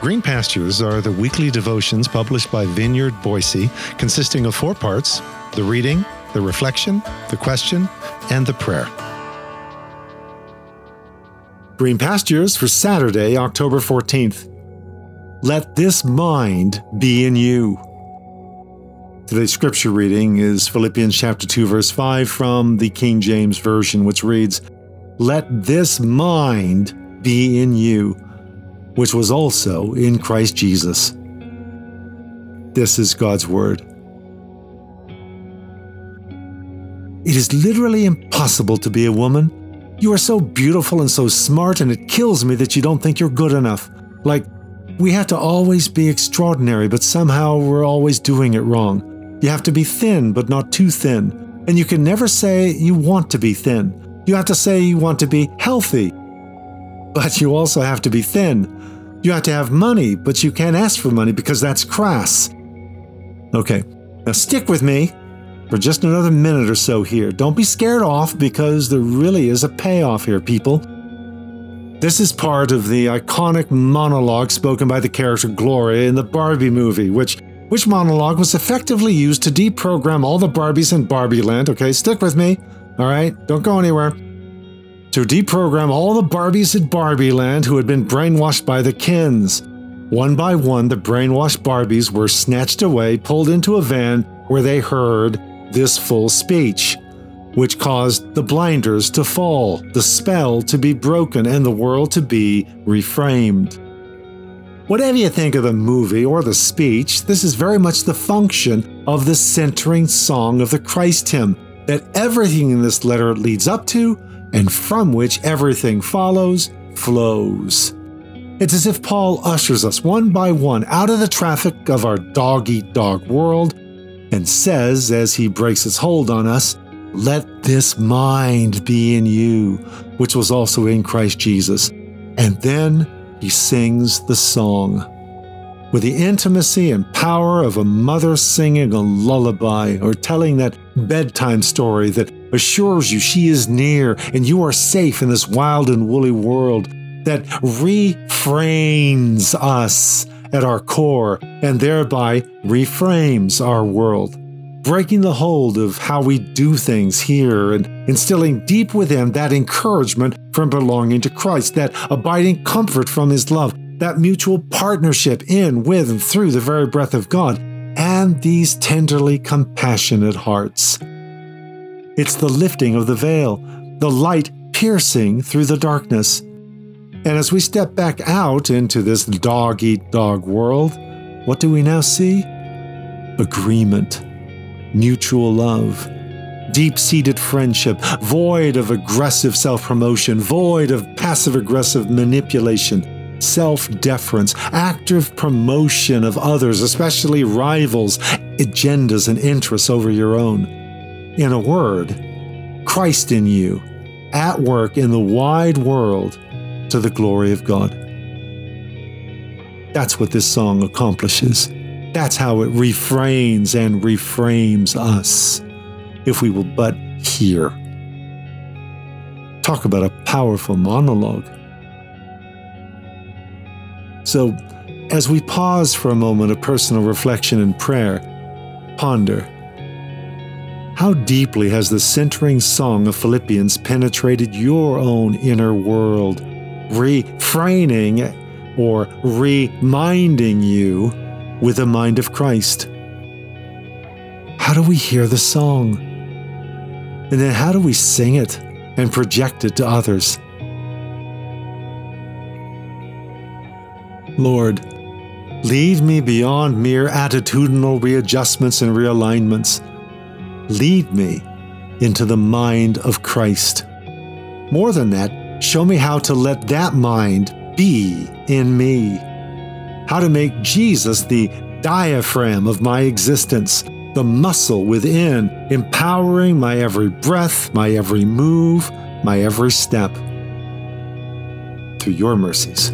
Green Pastures are the weekly devotions published by Vineyard Boise, consisting of four parts the reading, the reflection, the question, and the prayer. Green Pastures for Saturday, October 14th. Let this mind be in you. Today's scripture reading is Philippians chapter 2 verse 5 from the King James version which reads, "Let this mind be in you, which was also in Christ Jesus." This is God's word. It is literally impossible to be a woman. You are so beautiful and so smart, and it kills me that you don't think you're good enough. Like, we have to always be extraordinary, but somehow we're always doing it wrong. You have to be thin, but not too thin. And you can never say you want to be thin. You have to say you want to be healthy. But you also have to be thin. You have to have money, but you can't ask for money because that's crass. Okay, now stick with me for just another minute or so here. Don't be scared off because there really is a payoff here, people. This is part of the iconic monologue spoken by the character Gloria in the Barbie movie, which which monologue was effectively used to deprogram all the Barbies in Barbie Land. Okay, stick with me. All right, don't go anywhere. To deprogram all the Barbies at Barbie Land who had been brainwashed by the Kens. One by one, the brainwashed Barbies were snatched away, pulled into a van where they heard this full speech, which caused the blinders to fall, the spell to be broken, and the world to be reframed. Whatever you think of the movie or the speech, this is very much the function of the centering song of the Christ hymn that everything in this letter leads up to and from which everything follows flows. It's as if Paul ushers us one by one out of the traffic of our dog eat dog world and says, as he breaks his hold on us, Let this mind be in you, which was also in Christ Jesus. And then he sings the song. With the intimacy and power of a mother singing a lullaby or telling that bedtime story that assures you she is near and you are safe in this wild and woolly world, that refrains us at our core and thereby reframes our world, breaking the hold of how we do things here and instilling deep within that encouragement from belonging to Christ, that abiding comfort from His love, that mutual partnership in, with, and through the very breath of God, and these tenderly compassionate hearts. It's the lifting of the veil, the light piercing through the darkness and as we step back out into this dog eat dog world, what do we now see? Agreement, mutual love, deep seated friendship, void of aggressive self promotion, void of passive aggressive manipulation, self deference, active promotion of others, especially rivals, agendas, and interests over your own. In a word, Christ in you, at work in the wide world to the glory of God. That's what this song accomplishes. That's how it refrains and reframes us, if we will but hear. Talk about a powerful monologue. So, as we pause for a moment of personal reflection and prayer, ponder how deeply has the centering song of Philippians penetrated your own inner world? refraining or reminding you with the mind of Christ. How do we hear the song? And then how do we sing it and project it to others? Lord, lead me beyond mere attitudinal readjustments and realignments. Lead me into the mind of Christ. More than that, Show me how to let that mind be in me. How to make Jesus the diaphragm of my existence, the muscle within, empowering my every breath, my every move, my every step. Through your mercies.